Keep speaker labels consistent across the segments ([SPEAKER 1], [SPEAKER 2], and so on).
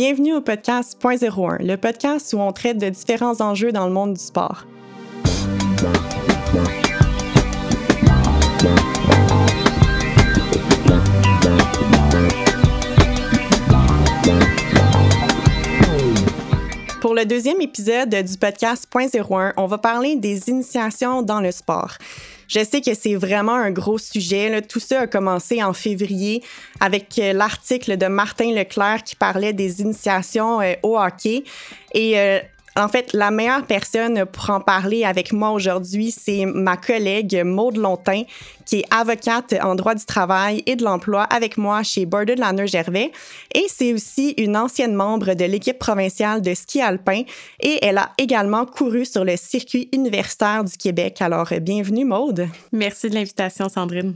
[SPEAKER 1] Bienvenue au podcast Point 01, le podcast où on traite de différents enjeux dans le monde du sport. Pour le deuxième épisode du podcast Point 01, on va parler des initiations dans le sport. Je sais que c'est vraiment un gros sujet. Tout ça a commencé en février avec euh, l'article de Martin Leclerc qui parlait des initiations euh, au hockey. Et euh, en fait, la meilleure personne pour en parler avec moi aujourd'hui, c'est ma collègue Maude Lontin, qui est avocate en droit du travail et de l'emploi avec moi chez Border Lanner Gervais. Et c'est aussi une ancienne membre de l'équipe provinciale de ski alpin et elle a également couru sur le circuit universitaire du Québec. Alors, bienvenue Maude.
[SPEAKER 2] Merci de l'invitation, Sandrine.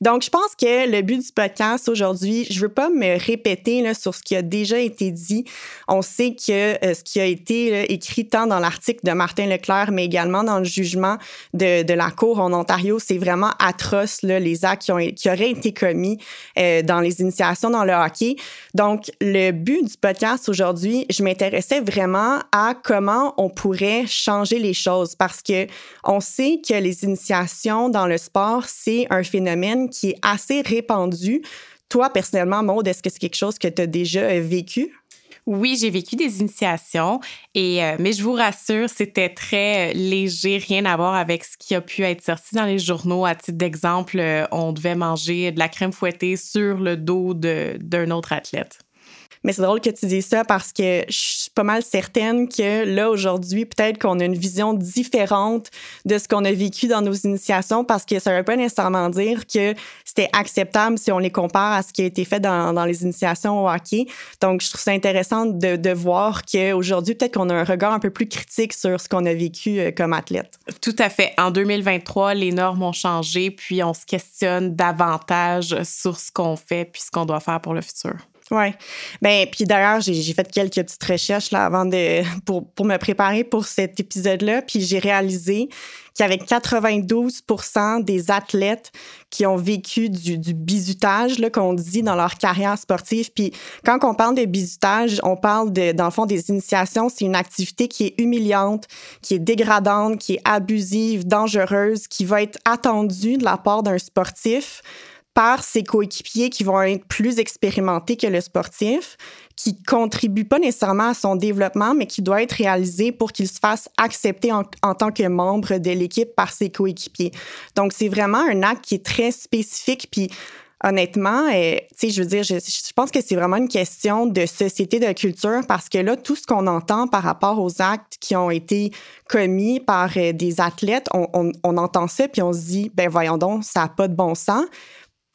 [SPEAKER 1] Donc, je pense que le but du podcast aujourd'hui, je veux pas me répéter sur ce qui a déjà été dit. On sait que euh, ce qui a été écrit tant dans l'article de Martin Leclerc, mais également dans le jugement de, la Cour en Ontario, c'est vraiment atroce les actes qui, ont, qui auraient été commis euh, dans les initiations dans le hockey. Donc, le but du podcast aujourd'hui, je m'intéressais vraiment à comment on pourrait changer les choses parce que on sait que les initiations dans le sport, c'est un phénomène qui est assez répandu. Toi, personnellement, Maude, est-ce que c'est quelque chose que tu as déjà euh, vécu?
[SPEAKER 2] Oui, j'ai vécu des initiations, et, euh, mais je vous rassure, c'était très euh, léger, rien à voir avec ce qui a pu être sorti dans les journaux. À titre d'exemple, on devait manger de la crème fouettée sur le dos d'un autre athlète.
[SPEAKER 1] Mais c'est drôle que tu dises ça parce que je pas mal certaine que là, aujourd'hui, peut-être qu'on a une vision différente de ce qu'on a vécu dans nos initiations parce que ça ne veut pas nécessairement dire que c'était acceptable si on les compare à ce qui a été fait dans, les initiations au hockey. Donc, je trouve ça intéressant de, de voir qu'aujourd'hui, peut-être qu'on a un regard un peu plus critique sur ce qu'on a vécu euh, comme athlète.
[SPEAKER 2] Tout à fait. En 2023, les normes ont changé, puis on se questionne davantage sur ce qu'on fait puis ce qu'on doit faire pour le futur.
[SPEAKER 1] Oui. Ben, puis d'ailleurs, j'ai fait quelques petites recherches là, avant de, pour, pour me préparer pour cet épisode-là. Puis j'ai réalisé qu'il y avait 92% des athlètes qui ont vécu du, du bizutage, qu'on dit, dans leur carrière sportive. Puis quand on parle de bizutage, on parle, de, dans le fond, des initiations. C'est une activité qui est humiliante, qui est dégradante, qui est abusive, dangereuse, qui va être attendue de la part d'un sportif par ses coéquipiers qui vont être plus expérimentés que le sportif, qui contribue pas nécessairement à son développement, mais qui doit être réalisé pour qu'il se fasse accepter en, tant que membre de l'équipe par ses coéquipiers. Donc, c'est vraiment un acte qui est très spécifique, puis honnêtement, sais, je veux dire, je, pense que c'est vraiment une question de société, de culture, parce que là, tout ce qu'on entend par rapport aux actes qui ont été commis par euh, des athlètes, on, on, on, entend ça, puis on se dit, ben voyons donc, ça n'a pas de bon sens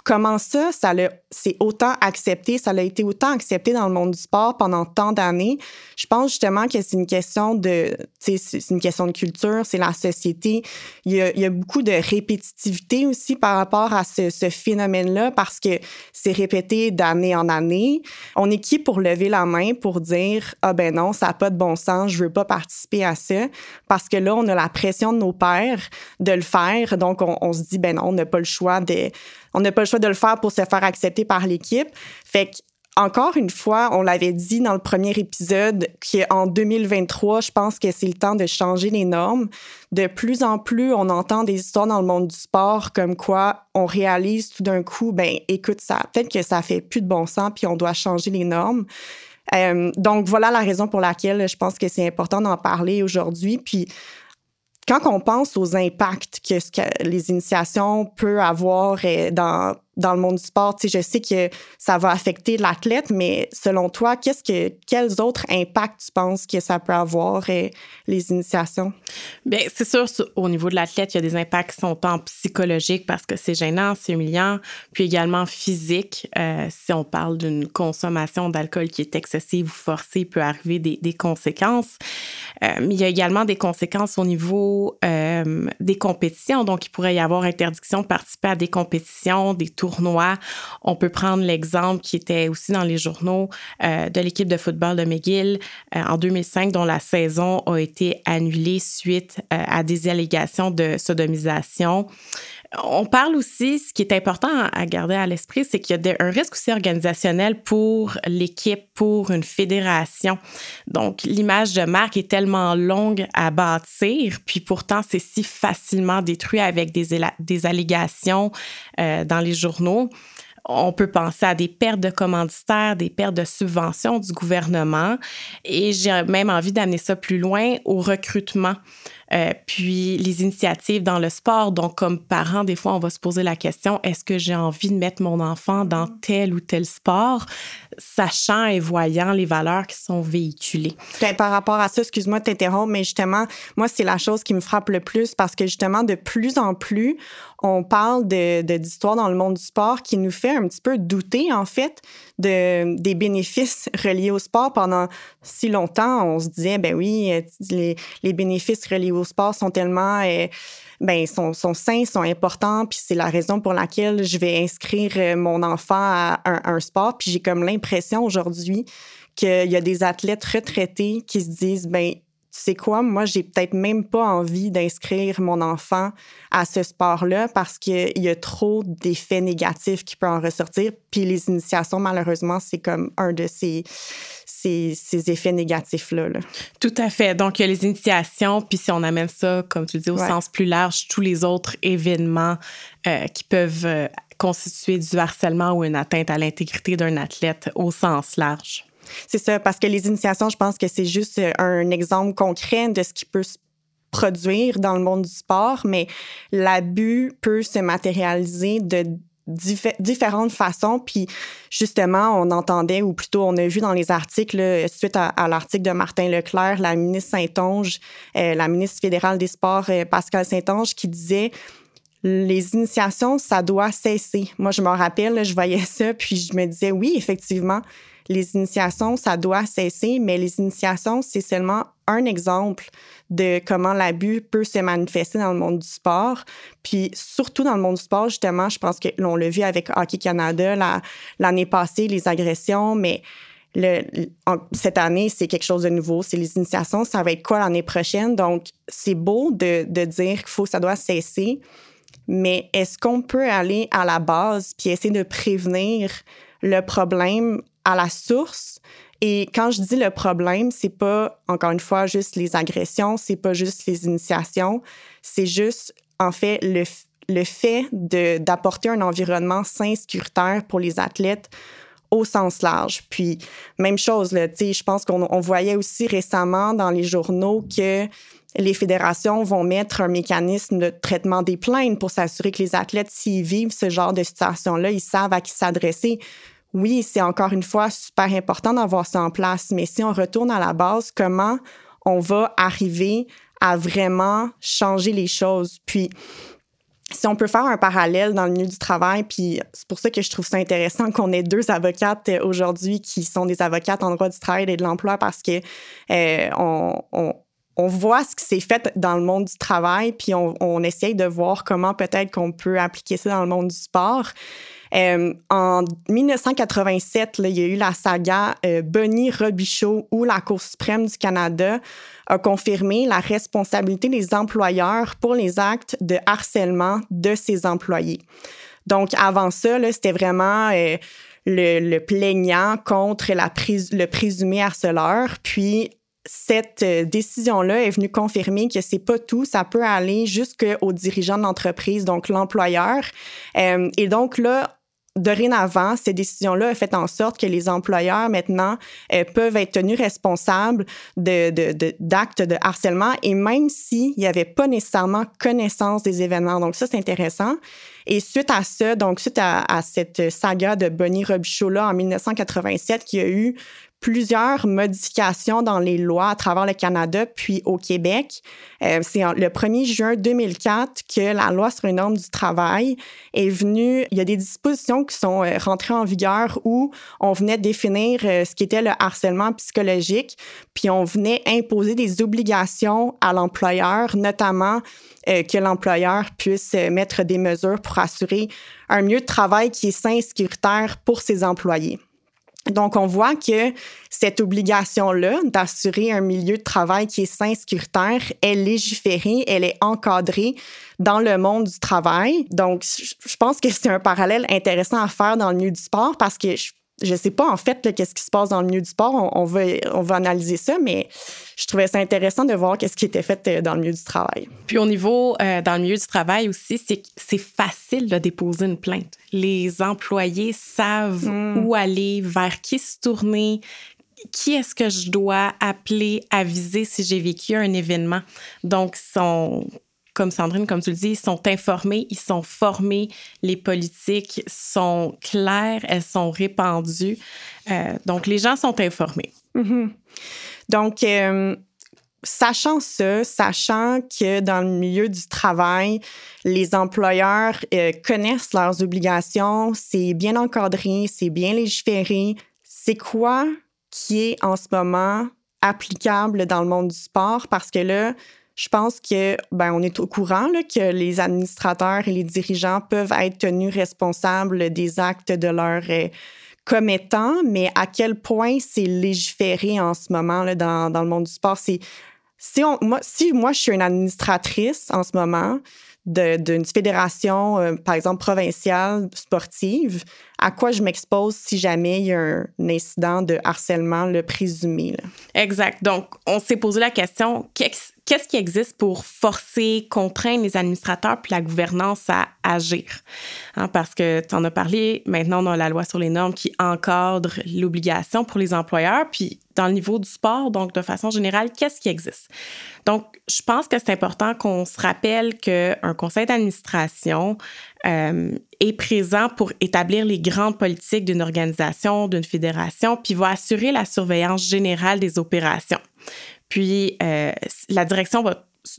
[SPEAKER 1] comment ça, ça c'est autant accepté, ça a été autant accepté dans le monde du sport pendant tant d'années? Je pense justement que c'est une question de, c'est une question de culture, c'est la société. Il y, a, il y, a, beaucoup de répétitivité aussi par rapport à ce, ce phénomène-là parce que c'est répété d'année en année. On est qui pour lever la main pour dire ah ben non, ça n'a pas de bon sens, je veux pas participer à ça parce que là on a la pression de nos pères de le faire, donc on, on se dit ben non, on n'a pas le choix de on n'a pas le choix de le faire pour se faire accepter par l'équipe. Fait que encore une fois, on l'avait dit dans le premier épisode qu'en 2023, je pense que c'est le temps de changer les normes. De plus en plus, on entend des histoires dans le monde du sport comme quoi on réalise tout d'un coup, ben écoute, ça, peut-être que ça fait plus de bon sens puis on doit changer les normes. Euh, donc voilà la raison pour laquelle je pense que c'est important d'en parler aujourd'hui. Puis quand on pense aux impacts que, ce que les initiations peuvent avoir euh, dans dans le monde du sport, tu sais, je sais que ça va affecter l'athlète, mais selon toi, qu'est-ce que, quels autres impacts tu penses que ça peut avoir, euh, les initiations?
[SPEAKER 2] Bien, c'est sûr, au niveau de l'athlète, il y a des impacts qui sont tant psychologiques parce que c'est gênant, c'est humiliant, puis également physique. Euh, si on parle d'une consommation d'alcool qui est excessive ou forcée, il peut arriver des, conséquences. Euh, il y a également des conséquences au niveau euh, des compétitions. Donc, il pourrait y avoir interdiction de participer à des compétitions, des On peut prendre l'exemple qui était aussi dans les journaux euh, de l'équipe de football de McGill euh, en 2005, dont la saison a été annulée suite euh, à des allégations de sodomisation. On parle aussi, ce qui est important à garder à l'esprit, c'est qu'il y a un risque aussi organisationnel pour l'équipe, pour une fédération. Donc, l'image de marque est tellement longue à bâtir, puis pourtant, c'est si facilement détruit avec des, des allégations euh, dans les journaux. On peut penser à des pertes de commanditaires, des pertes de subventions du gouvernement. Et j'ai même envie d'amener ça plus loin au recrutement. Euh, puis les initiatives dans le sport. Donc, comme parent, des fois, on va se poser la question est-ce que j'ai envie de mettre mon enfant dans mm. tel ou tel sport, sachant et voyant les valeurs qui sont véhiculées.
[SPEAKER 1] Ben, par rapport à ça, excuse-moi de t'interrompre, mais justement, moi, c'est la chose qui me frappe le plus parce que justement, de plus en plus, on parle de, d'histoire dans le monde du sport qui nous fait un petit peu douter, en fait, de, des bénéfices reliés au sport. Pendant si longtemps, on se disait, ben oui, les, les bénéfices reliés au sport sont tellement... Euh, ben, sont, sont sains, sont importants, puis c'est la raison pour laquelle je vais inscrire euh, mon enfant à un, sport. Puis j'ai comme l'impression aujourd'hui qu'il y a des athlètes retraités qui se disent, ben sais quoi, moi, j'ai peut-être même pas envie d'inscrire mon enfant à ce sport-là parce qu'il y a trop d'effets négatifs qui peuvent en ressortir. Puis les initiations, malheureusement, c'est comme un de ces, ces, ces effets négatifs-là.
[SPEAKER 2] Tout à fait. Donc, il y a les initiations, puis si on amène ça, comme tu dis, au sens plus large, tous les autres événements euh, qui peuvent euh, constituer du harcèlement ou une atteinte à l'intégrité d'un athlète au sens large.
[SPEAKER 1] C'est ça, parce que les initiations, je pense que c'est juste euh, un exemple concret de ce qui peut se produire dans le monde du sport, mais l'abus peut se matérialiser de différentes façons. Puis justement, on entendait, ou plutôt on a vu dans les articles, suite à, l'article de Martin Leclerc, la ministre Saint-Onge, euh, la ministre fédérale des Sports, euh, Pascal Saint-Onge, qui disait les initiations, ça doit cesser. Moi, je me rappelle, je voyais ça, puis je me disais, oui, effectivement, les initiations, ça doit cesser, mais les initiations, c'est seulement un exemple de comment l'abus peut se manifester dans le monde du sport. Puis surtout dans le monde du sport, justement, je pense que l'on l'a vu avec Hockey Canada l'année passée, les agressions, mais cette année, c'est quelque chose de nouveau. C'est les initiations. Ça va être quoi l'année prochaine? Donc, c'est beau de, de dire qu'il faut, ça doit cesser. Mais est-ce qu'on peut aller à la base puis essayer de prévenir le problème à la source. Et quand je dis le problème, c'est pas encore une fois juste les agressions, c'est pas juste les initiations, c'est juste en fait le, le fait d'apporter un environnement sain, sécuritaire pour les athlètes au sens large. Puis même chose, je pense qu'on voyait aussi récemment dans les journaux que les fédérations vont mettre un mécanisme de traitement des plaintes pour s'assurer que les athlètes, s'ils vivent ce genre de situation-là, ils savent à qui s'adresser oui, c'est encore une fois super important d'avoir ça en place, mais si on retourne à la base, comment on va arriver à vraiment changer les choses? Puis, si on peut faire un parallèle dans le milieu du travail, puis c'est pour ça que je trouve ça intéressant qu'on ait deux avocates euh, aujourd'hui qui sont des avocates en droit du travail et de l'emploi parce que euh, on, voit ce qui s'est fait dans le monde du travail, puis on, on essaye de voir comment peut-être qu'on peut appliquer ça dans le monde du sport. Euh, en 1987, il y a eu la saga euh, Robichaud où la Cour suprême du Canada a confirmé la responsabilité des employeurs pour les actes de harcèlement de ses employés. Donc, avant ça, c'était vraiment euh, le, plaignant contre le présumé harceleur. Puis, cette décision-là est venue confirmer que c'est pas tout, ça peut aller jusqu'au dirigeant de l'entreprise, donc l'employeur. et donc là, dorénavant, ces décisions-là ont fait en sorte que les employeurs maintenant euh, peuvent être tenus responsables d'actes de, de, de, harcèlement et même s'il n'y avait pas nécessairement connaissance des événements. Donc ça, c'est intéressant. Et suite à ça, donc suite à, à cette saga de Bonnie Robichaud-là en 1987, qui a eu plusieurs modifications dans les lois à travers le Canada puis au Québec. Euh, c'est le 1er juin 2004 que la loi sur une norme du travail est venue. Il y a des dispositions qui sont euh, rentrées en vigueur où on venait définir euh, ce qui était le harcèlement psychologique, puis on venait imposer des obligations à l'employeur, notamment que l'employeur puisse mettre des mesures pour assurer un mieux de travail qui est sain et sécuritaire pour ses employés. Donc, on voit que cette obligation-là d'assurer un milieu de travail qui est sain, sécuritaire, est légiférée, elle est encadrée dans le monde du travail. Donc, je pense que c'est un parallèle intéressant à faire dans le milieu du sport parce que je je sais pas en fait qu'est-ce qui se passe dans le milieu du sport. On, va, on va analyser ça, mais je trouvais ça intéressant de voir qu'est-ce qui était fait euh, dans le milieu du travail.
[SPEAKER 2] Puis au niveau euh, dans le milieu du travail aussi, c'est facile de déposer une plainte. Les employés savent hmm. où aller, vers qui se tourner, qui est-ce que je dois appeler, aviser si j'ai vécu un événement. Donc, sont comme Sandrine, comme tu le dis, ils sont informés, ils sont formés, les politiques sont claires, elles sont répandues. Euh, donc, les gens sont informés.
[SPEAKER 1] Mm-hmm. Donc, euh, sachant ça, sachant que dans le milieu du travail, les employeurs euh, connaissent leurs obligations, c'est bien encadré, c'est bien légiféré, c'est quoi qui est en ce moment applicable dans le monde du sport? Parce que là, je pense que ben, on est au courant que les administrateurs et les dirigeants peuvent être tenus responsables des actes de leurs euh, commettants, mais à quel point c'est légiféré en ce moment là, dans, dans le monde du sport. si, moi, si moi, je suis une administratrice en ce moment, d'une fédération, euh, par exemple, provinciale sportive, à quoi je m'expose si jamais il y a un, incident de harcèlement le présumé.
[SPEAKER 2] Exact. Donc, on s'est posé la question, qu'est-ce qui existe pour forcer, contraindre les administrateurs puis la gouvernance à agir? Hein, parce que tu en as parlé, maintenant a la loi sur les normes qui encadre l'obligation pour les employeurs, puis dans le niveau du sport, donc de façon générale, qu'est-ce qui existe? Donc, je pense que c'est important qu'on se rappelle qu'un conseil d'administration euh, est présent pour établir les grandes politiques d'une organisation, d'une fédération, puis va assurer la surveillance générale des opérations. Puis, euh, la direction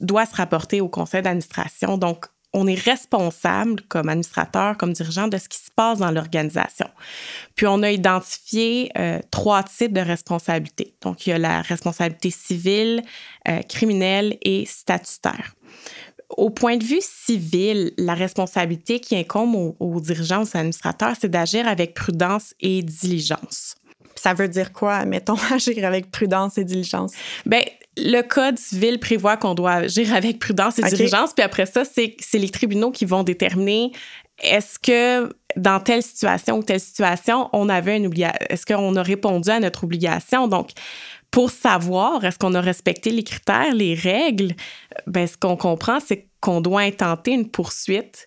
[SPEAKER 2] doit se rapporter au conseil d'administration. Donc, on est responsable comme administrateur, comme dirigeant de ce qui se passe dans l'organisation. Puis on a identifié euh, trois types de responsabilités. Donc il y a la responsabilité civile, euh, criminelle et statutaire. Au point de vue civil, la responsabilité qui incombe aux, aux dirigeants, aux administrateurs, c'est d'agir avec prudence et diligence.
[SPEAKER 1] Ça veut dire quoi, mettons, agir avec prudence et diligence?
[SPEAKER 2] Bien, le Code civil prévoit qu'on doit agir avec prudence et diligence, puis après ça, c'est les tribunaux qui vont déterminer est-ce que dans telle situation ou telle situation, on avait une obligation, est-ce qu'on a répondu à notre obligation? Donc, pour savoir est-ce qu'on a respecté les critères, les règles, ben, ce qu'on comprend, c'est qu'on doit intenter une poursuite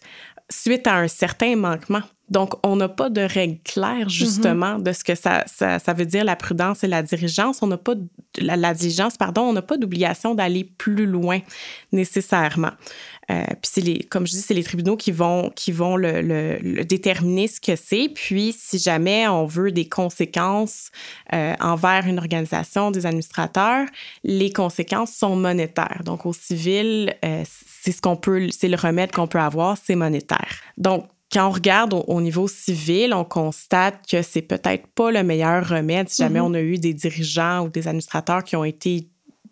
[SPEAKER 2] suite à un certain manquement. Donc, on n'a pas de règles claires, justement, de ce que ça, ça, veut dire la prudence et la diligence. On n'a pas la, la, diligence, pardon, on n'a pas d'obligation d'aller plus loin nécessairement. Euh, puis c'est les, comme je dis, c'est les tribunaux qui vont, qui vont le, le, déterminer ce que c'est. Puis si jamais on veut des conséquences euh, envers une organisation, des administrateurs, les conséquences sont monétaires. Donc au civil, euh, c'est ce qu'on peut, c'est le remède qu'on peut avoir, c'est monétaire. Donc quand on regarde au, niveau civil, on constate que c'est peut-être pas le meilleur remède si jamais mm-hmm. on a eu des dirigeants ou des administrateurs qui ont été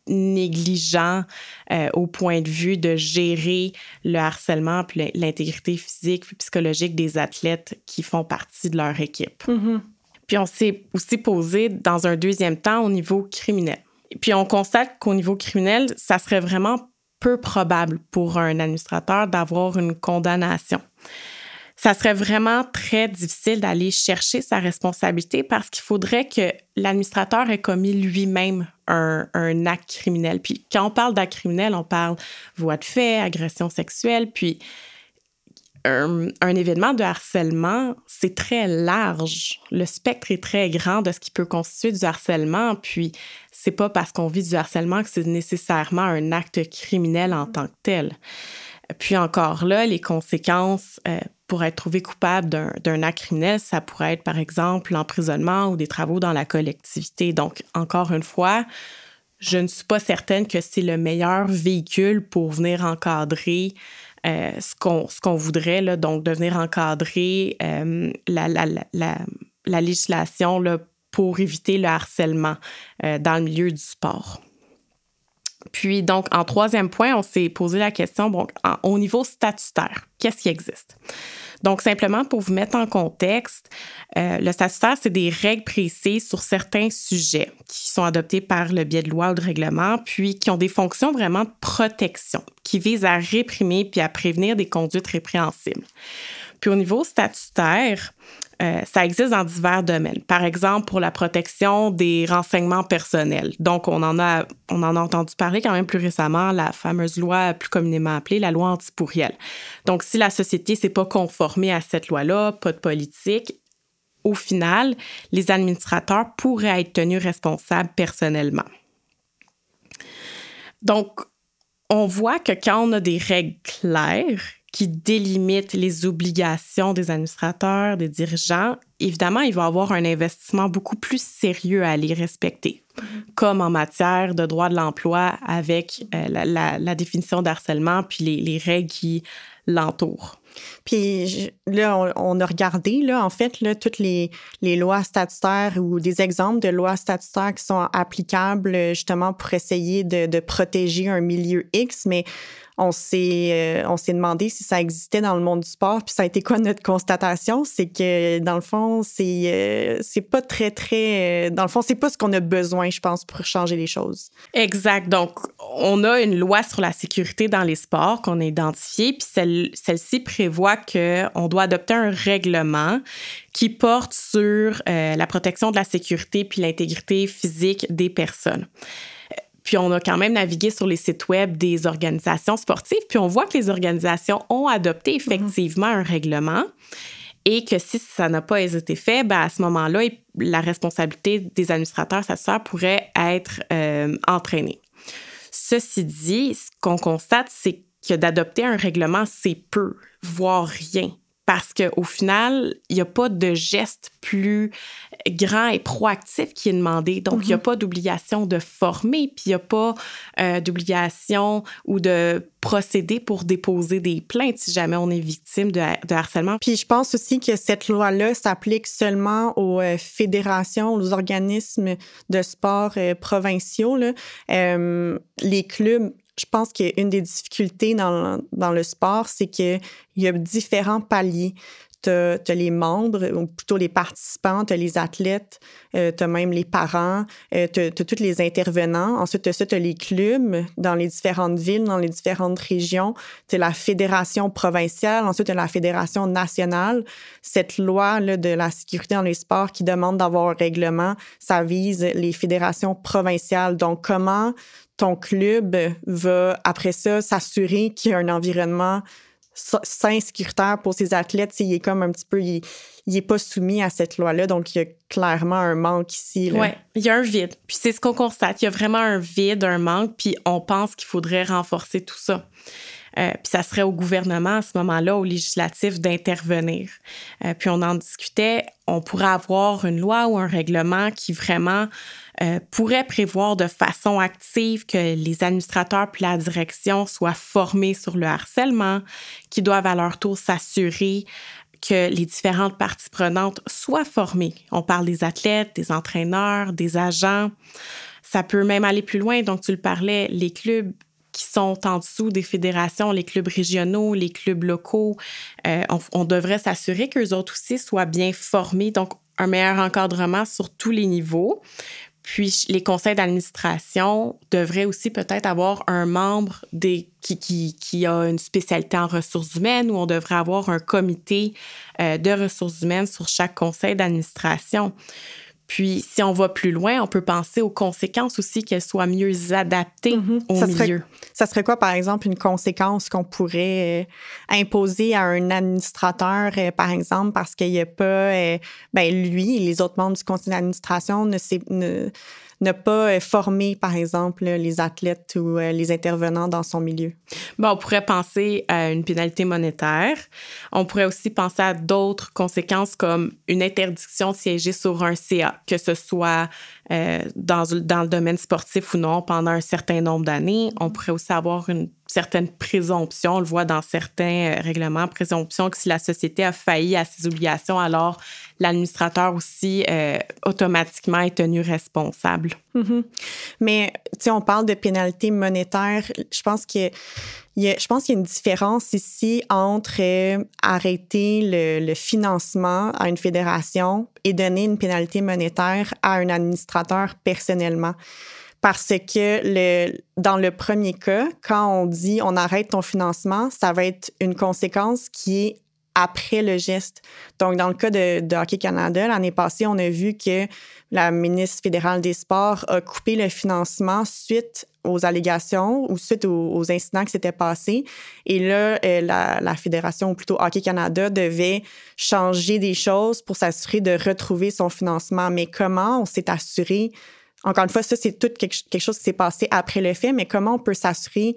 [SPEAKER 2] négligents euh, au point de vue de gérer le harcèlement puis l'intégrité physique puis psychologique des athlètes qui font partie de leur équipe.
[SPEAKER 1] Mm-hmm.
[SPEAKER 2] Puis on s'est aussi posé dans un deuxième temps au niveau criminel. Puis on constate qu'au niveau criminel, ça serait vraiment peu probable pour un administrateur d'avoir une condamnation ça serait vraiment très difficile d'aller chercher sa responsabilité parce qu'il faudrait que l'administrateur ait commis lui-même un, acte criminel. Puis quand on parle d'acte criminel, on parle voie de fait, agression sexuelle, puis un, un, événement de harcèlement, c'est très large. Le spectre est très grand de ce qui peut constituer du harcèlement. Puis, c'est pas parce qu'on vit du harcèlement que c'est nécessairement un acte criminel en tant que tel. Puis encore là, les conséquences euh, pour être trouvé coupable d'un acte criminel, ça pourrait être par exemple l'emprisonnement ou des travaux dans la collectivité. Donc, encore une fois, je ne suis pas certaine que c'est le meilleur véhicule pour venir encadrer euh, ce qu'on voudrait, là, donc de venir encadrer euh, la, la, la, la, législation là, pour éviter le harcèlement dans le milieu du sport. Puis, donc, en troisième point, on s'est posé la question, bon, au niveau statutaire, qu'est-ce qui existe? Donc, simplement pour vous mettre en contexte, euh, le statutaire, c'est des règles précises sur certains sujets qui sont adoptés par le biais de loi ou de règlement, puis qui ont des fonctions vraiment de protection, qui visent à réprimer puis à prévenir des conduites répréhensibles. Puis au niveau statutaire, euh, ça existe dans divers domaines. Par exemple, pour la protection des renseignements personnels. Donc, on en a, on en a entendu parler quand même plus récemment, la fameuse loi plus communément appelée la loi antipourrielle. Donc, si la société s'est pas conformée à cette loi-là, pas de politique, au final, les administrateurs pourraient être tenus responsables personnellement. Donc, on voit que quand on a des règles claires, qui délimite les obligations des administrateurs, des dirigeants, évidemment, il va avoir un investissement beaucoup plus sérieux à les respecter, mm-hmm. comme en matière de droit de l'emploi avec euh, la, définition d'harcèlement puis les, les règles qui l'entourent.
[SPEAKER 1] Puis là, on, a regardé, là, en fait, là, toutes les, les, lois statutaires ou des exemples de lois statutaires qui sont applicables justement pour essayer de, de protéger un milieu X, mais on s'est euh, on s'est demandé si ça existait dans le monde du sport puis ça a été quoi notre constatation? C'est que dans le fond c'est euh, c'est pas très très euh, dans le fond c'est pas ce qu'on a besoin je pense pour changer les choses.
[SPEAKER 2] Exact. Donc on a une loi sur la sécurité dans les sports qu'on a identifiée puis celle celle-ci prévoit que on doit adopter un règlement qui porte sur la protection de la sécurité puis l'intégrité physique des personnes. Puis on a quand même navigué sur les sites web des organisations sportives, puis on voit que les organisations ont adopté mhm. effectivement un règlement et que si ça n'a pas été fait, ben à ce moment-là, la responsabilité des administrateurs ça pourrait être euh, entraînée. Ceci dit, ce qu'on constate, c'est que d'adopter un règlement, c'est peu, voire rien parce qu'au final, il n'y a pas de geste plus grand et proactif qui est demandé. Donc, il n'y a mhm. pas d'obligation de former, puis il n'y a pas euh, d'obligation ou de procéder pour déposer des plaintes si jamais on est victime de, harcèlement.
[SPEAKER 1] Puis je pense aussi que cette loi-là s'applique seulement aux euh, fédérations, aux organismes de sport euh, provinciaux. Là. les clubs je pense qu'une des difficultés dans, dans le sport, c'est qu'il y a différents paliers. Tu as, les membres, ou plutôt les participants, tu as les athlètes, euh, tu as même les parents, euh, tu as, tous les intervenants. Ensuite, tu as, les clubs dans les différentes villes, dans les différentes régions. Tu as la fédération provinciale, ensuite, tu as la fédération nationale. Cette loi là, de la sécurité dans les sports qui demande d'avoir un règlement, ça vise les fédérations provinciales. Donc, comment ton club va, après ça, s'assurer qu'il y a un environnement sain, sécuritaire pour ses athlètes. Il est comme un petit peu, il, n'est pas soumis à cette loi-là. Donc, il y a clairement un manque ici.
[SPEAKER 2] Oui, il y a un vide. Puis c'est ce qu'on constate. Il y a vraiment un vide, un manque. Puis on pense qu'il faudrait renforcer tout ça. Euh, puis ça serait au gouvernement à ce moment-là, au législatif, d'intervenir. Euh, puis on en discutait, on pourrait avoir une loi ou un règlement qui vraiment euh, pourrait prévoir de façon active que les administrateurs puis la direction soient formés sur le harcèlement, qui doivent à leur tour s'assurer que les différentes parties prenantes soient formées. On parle des athlètes, des entraîneurs, des agents. Ça peut même aller plus loin. Donc, tu le parlais, les clubs qui sont en dessous des fédérations, les clubs régionaux, les clubs locaux, euh, on, devrait s'assurer qu'eux autres aussi soient bien formés. Donc, un meilleur encadrement sur tous les niveaux. Puis les conseils d'administration devraient aussi peut-être avoir un membre qui, a une spécialité en ressources humaines ou on devrait avoir un comité euh, de ressources humaines sur chaque conseil d'administration. Puis, si on va plus loin, on peut penser aux conséquences aussi qu'elles soient mieux adaptées mhm. au
[SPEAKER 1] ça
[SPEAKER 2] milieu.
[SPEAKER 1] Serait, ça serait quoi, par exemple, une conséquence qu'on pourrait euh, imposer à un administrateur, euh, par exemple, parce qu'il n'y a pas, euh, ben, lui et les autres membres du conseil d'administration ne, ne, ne pas euh, former, par exemple, les athlètes ou euh, les intervenants dans son milieu?
[SPEAKER 2] Bon, on pourrait penser à une pénalité monétaire. On pourrait aussi penser à d'autres conséquences comme une interdiction de siéger sur un CA, que ce soit euh, dans, dans le domaine sportif ou non pendant un certain nombre d'années. On pourrait aussi avoir une certaine présomption, on le voit dans certains règlements, présomption que si la société a failli à ses obligations, alors l'administrateur aussi automatiquement est tenu responsable.
[SPEAKER 1] Mm-hmm. Mais, tu sais, on parle de pénalité monétaire. Je pense que je pense qu'il y a une différence ici entre euh, arrêter le, financement à une fédération et donner une pénalité monétaire à un administrateur personnellement. Parce que le, dans le premier cas, quand on dit on arrête ton financement, ça va être une conséquence qui est après le geste. Donc, dans le cas de, Hockey Canada, l'année passée, on a vu que la ministre fédérale des Sports a coupé le financement suite aux allégations ou suite aux, incidents qui s'étaient passés. Et là, euh, la, la, fédération, ou plutôt Hockey Canada, devait changer des choses pour s'assurer de retrouver son financement. Mais comment on s'est assuré, encore une fois, ça, c'est tout quelque chose qui s'est passé après le fait, mais comment on peut s'assurer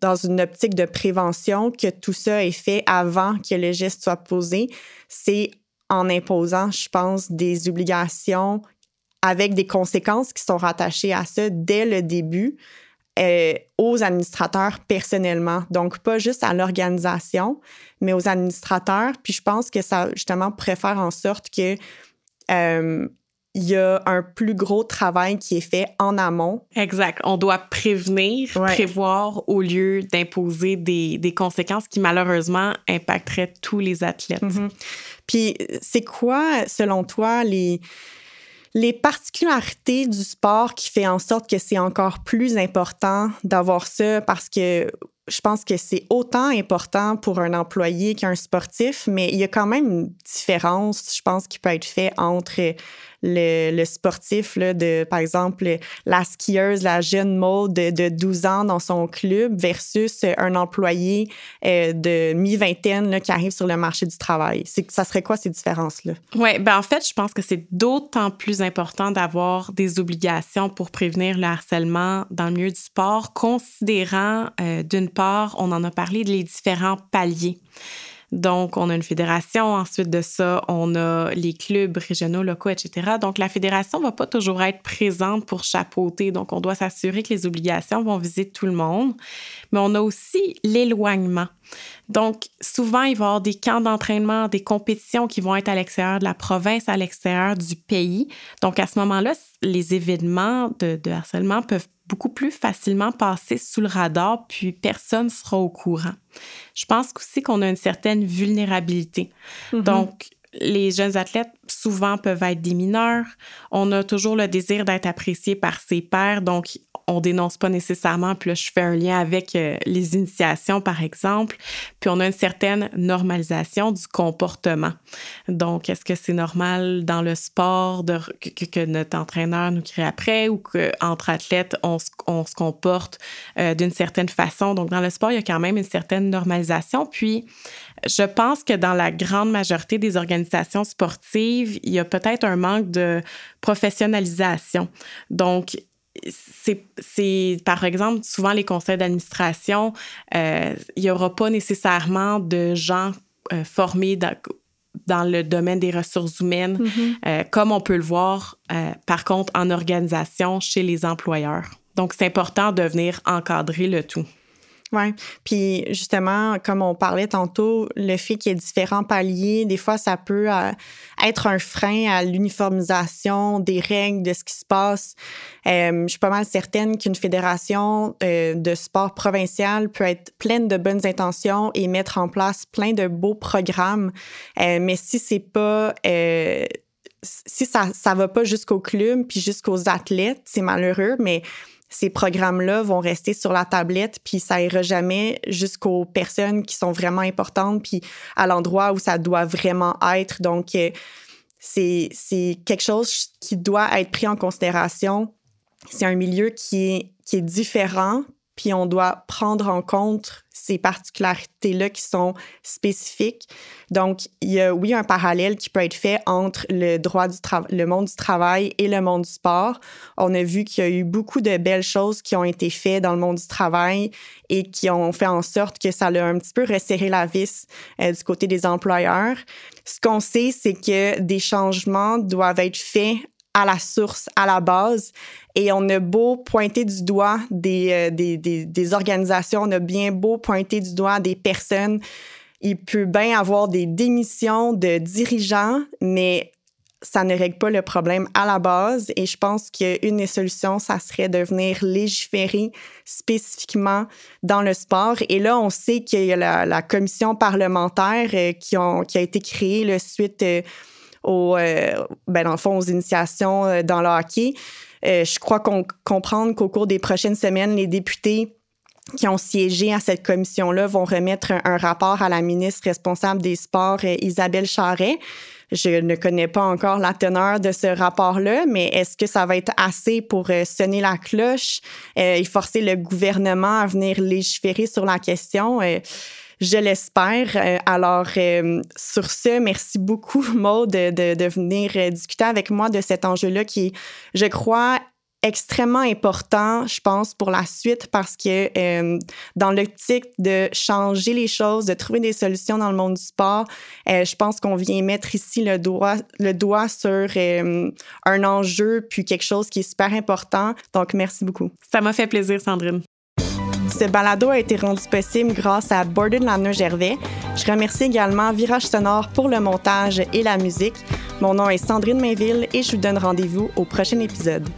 [SPEAKER 1] dans une optique de prévention que tout ça est fait avant que le geste soit posé, c'est en imposant, je pense, des obligations avec des conséquences qui sont rattachées à ça dès le début euh, aux administrateurs personnellement. Donc, pas juste à l'organisation, mais aux administrateurs. Puis je pense que ça, justement, pourrait faire en sorte que euh, il y a un plus gros travail qui est fait en amont.
[SPEAKER 2] Exact. On doit prévenir, prévoir au lieu d'imposer des, des, conséquences qui malheureusement impacteraient tous les athlètes.
[SPEAKER 1] Mm-hmm. Puis c'est quoi, selon toi, les, les particularités du sport qui fait en sorte que c'est encore plus important d'avoir ça? Parce que je pense que c'est autant important pour un employé qu'un sportif, mais il y a quand même une différence, je pense, qui peut être faite entre le, sportif, là, de, par exemple, la skieuse, la jeune mode de, 12 ans dans son club versus un employé euh, de mi-vingtaine qui arrive sur le marché du travail. Ça serait quoi ces différences-là?
[SPEAKER 2] Oui, ben en fait, je pense que c'est d'autant plus important d'avoir des obligations pour prévenir le harcèlement dans le milieu du sport, considérant, euh, d'une part, on en a parlé, les différents paliers. Donc, on a une fédération. Ensuite de ça, on a les clubs régionaux, locaux, etc. Donc, la fédération ne va pas toujours être présente pour chapeauter. Donc, on doit s'assurer que les obligations vont viser tout le monde. Mais on a aussi l'éloignement. Donc, souvent, il va y avoir des camps d'entraînement, des compétitions qui vont être à l'extérieur de la province, à l'extérieur du pays. Donc, à ce moment-là, les événements de, de harcèlement peuvent beaucoup plus facilement passer sous le radar, puis personne ne sera au courant. Je pense aussi qu'on a une certaine vulnérabilité. Mm-hmm. Donc, les jeunes athlètes souvent peuvent être des mineurs. On a toujours le désir d'être apprécié par ses pairs, donc on dénonce pas nécessairement. Puis là, je fais un lien avec euh, les initiations, par exemple. Puis on a une certaine normalisation du comportement. Donc, est-ce que c'est normal dans le sport que, notre entraîneur nous crée après ou qu'entre athlètes, on, on se comporte euh, d'une certaine façon? Donc, dans le sport, il y a quand même une certaine normalisation. Puis, je pense que dans la grande majorité des organisations sportives, il y a peut-être un manque de professionnalisation. Donc, c'est, par exemple, souvent les conseils d'administration, euh, il n'y aura pas nécessairement de gens euh, formés dans, le domaine des ressources humaines, mm-hmm. euh, comme on peut le voir, par contre, en organisation chez les employeurs. Donc, c'est important de venir encadrer le tout.
[SPEAKER 1] Puis justement, comme on parlait tantôt, le fait qu'il y ait différents paliers, des fois, ça peut euh, être un frein à l'uniformisation des règles, de ce qui se passe. Euh, je suis pas mal certaine qu'une fédération euh, de sport provincial peut être pleine de bonnes intentions et mettre en place plein de beaux programmes. mais si c'est pas ça ça va pas jusqu'au club puis jusqu'aux athlètes, c'est malheureux, mais ces programmes-là vont rester sur la tablette, puis ça ira jamais jusqu'aux personnes qui sont vraiment importantes, puis à l'endroit où ça doit vraiment être. Donc, euh, c'est quelque chose qui doit être pris en considération. C'est un milieu qui est, qui est différent, puis on doit prendre en compte ces particularités-là qui sont spécifiques. Donc, il y a, oui, un parallèle qui peut être fait entre le droit du le monde du travail et le monde du sport. On a vu qu'il y a eu beaucoup de belles choses qui ont été faites dans le monde du travail et qui ont fait en sorte que ça a un petit peu resserré la vis euh, du côté des employeurs. Ce qu'on sait, c'est que des changements doivent être faits à la source, à la base. Et on a beau pointer du doigt des, euh, des, des, des, organisations, on a bien beau pointer du doigt des personnes. Il peut bien avoir des démissions de dirigeants, mais ça ne règle pas le problème à la base. Et je pense qu'une des solutions, ça serait de venir légiférer spécifiquement dans le sport. Et là, on sait qu'il y a la, commission parlementaire euh, qui, ont, qui a été créée le suite euh, aux, euh, ben, dans le fond, aux initiations dans le hockey. je crois qu'on comprendre qu'au cours des prochaines semaines, les députés qui ont siégé à cette commission-là vont remettre un, rapport à la ministre responsable des Sports, Isabelle Charret. Je ne connais pas encore la teneur de ce rapport-là, mais est-ce que ça va être assez pour euh, sonner la cloche euh, et forcer le gouvernement à venir légiférer sur la question? Euh, je l'espère. Alors, sur ce, merci beaucoup, Maud, de, venir discuter avec moi de cet enjeu-là qui, je crois, extrêmement important, je pense, pour la suite parce que euh, dans l'optique de changer les choses, de trouver des solutions dans le monde du sport, euh, je pense qu'on vient mettre ici le doigt, le doigt sur euh, un enjeu puis quelque chose qui est super important. Donc, merci beaucoup.
[SPEAKER 2] Ça m'a fait plaisir, Sandrine.
[SPEAKER 1] Ce balado a été rendu possible grâce à Borden Lanner Gervais. Je remercie également Virage Sonore pour le montage et la musique. Mon nom est Sandrine Mainville et je vous donne rendez-vous au prochain épisode.